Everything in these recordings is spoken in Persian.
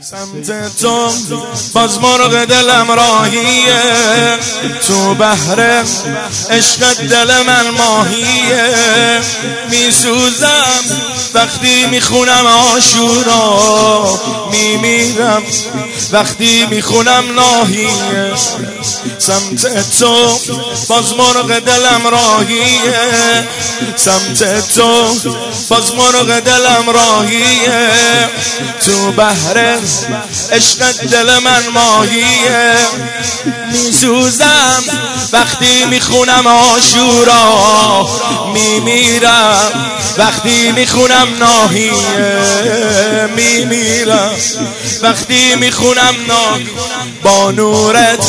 سمت تو باز مرغ دلم راهیه. تو بحر عشق دل من ماهیه. میسوزم وقتی می‌خونم آشورا میمیرم. وقتی می‌خونم ناهیه سمت تو باز مرغ دلم راهیه. سمت تو باز مرغ دلم راهیه. تو بحر عشق دل من ماهیه. میسوزم وقتی می‌خونم آشورا. میمیرم وقتی می‌خونم ناهیه میمیرم. وقتی می‌خونم ناهیه با نورت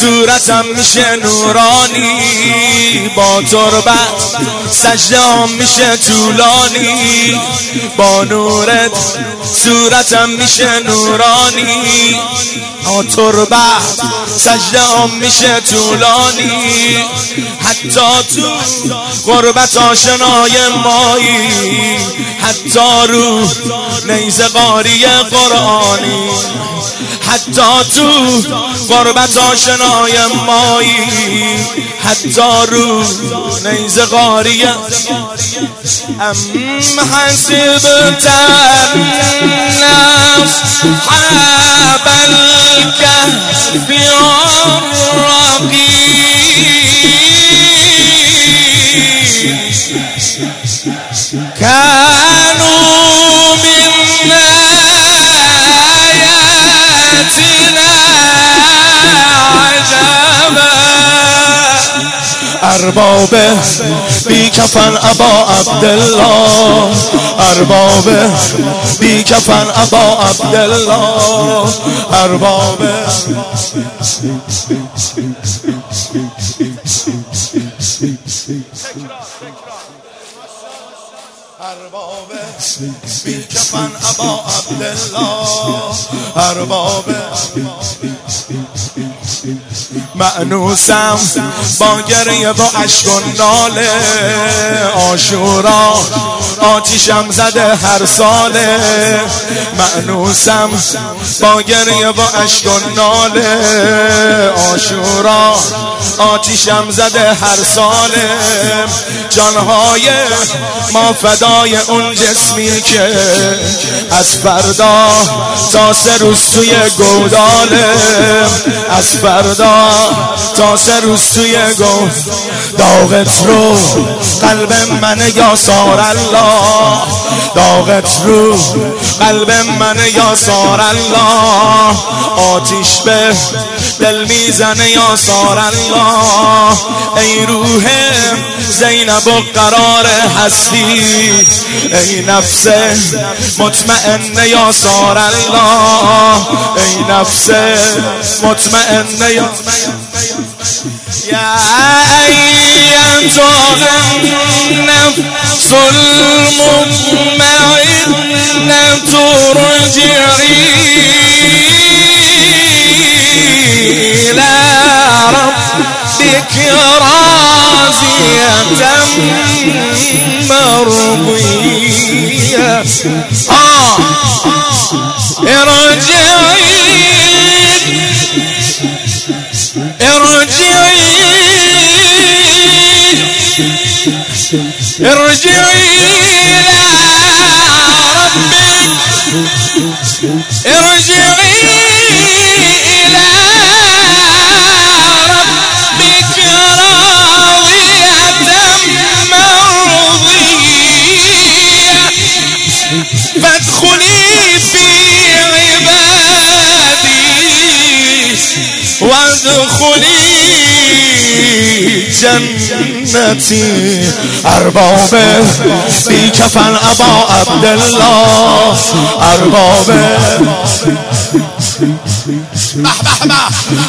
صورتم میشه نورانی. با تربت سجدام میشه طولانی. با نورت صورتم میشه نورانی. با تربت سجدام میشه طولانی. حتی تو غربت آشنای مایی. حتی رو نیز قاری قرآنی حتی تو غربت آشنای مایی حتی رو نیز قاری ام حسبت النفس حاب الكهف الرقيب كانوا من آياتنا عجبا. ارباب بی کفن ابا عبدالله. ارباب بی کفن ابا عبدالله. ارباب ارباب بی کفن ابا عبدالله ارباب معنوسم با گریه و عشق و ناله. آشورا آتیشم زده هر ساله. معنوسم با گریه و عشق و ناله. آشورا آتیشم زده هر ساله. جانهای ما فدای اون جسمی که از فردا تا سه روز توی گوداله. از فردا تا سه روز توی گود داغت رو قلب من یا سار الله. داغت رو قلب من یا سار الله. آتیش به دل می‌زنه یا سار الله؟ ای روح زینب و قرار هستی. ای نفس مطمئنه یا سار الله؟ ای نفس مطمئنه یا يا أيتها النفس المطمئنة ارجعي إلى ربك راضية مرضية آه. ارجعي ارجعي ارجعي إلى ربك. ارجعي فادخلي في عبادي وادخلي جنتی. ارباب بی کفن ابا عبدالله. ارباب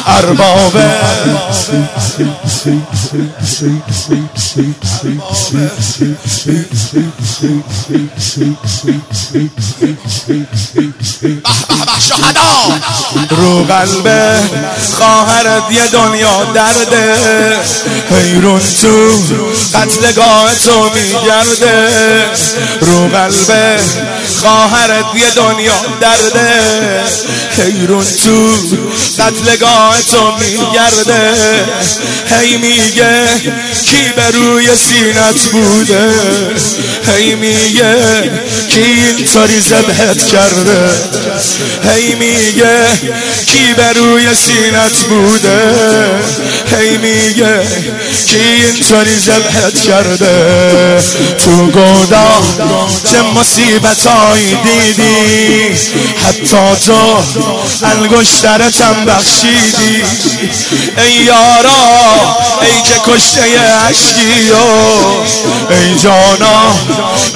ارباب شهدا رو قلب خواهر خواهرت یه دنیا درده. حیرون تو قتلگاه تو میگرده. رو قلبه خواهرت یه دنیا درده. حیرون تو قتلگاه تو میگرده. هی میگه کی به روی سینت بوده؟ هی میگه کی اینطوری زبهت کرده؟ هی میگه کی به روی سینت بوده؟ هی میگه کی اینطوری زبهت کرده؟ تو گودا چه مصیبت دیدی؟ حتی تو انگشترتم بخشیدی. ای یارا ای که کشته عشقی ای جانا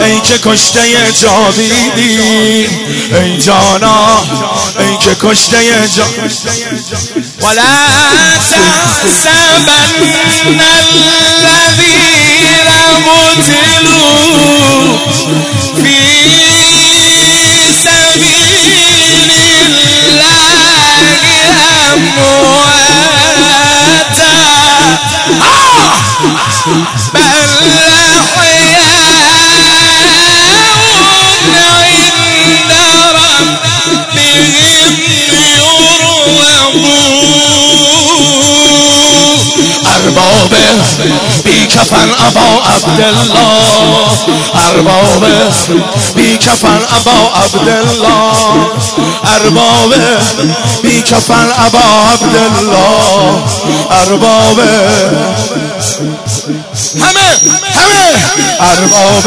ای که کشته جاویدی. ای جانا ای که کشته جا ولا تحسبن الذين قتلوا ارباب بی کفن ابا عبدالله ارباب بی کفن ابا عبدالله ارباب بی کفن ابا عبدالله ارباب همه! همه! ارباب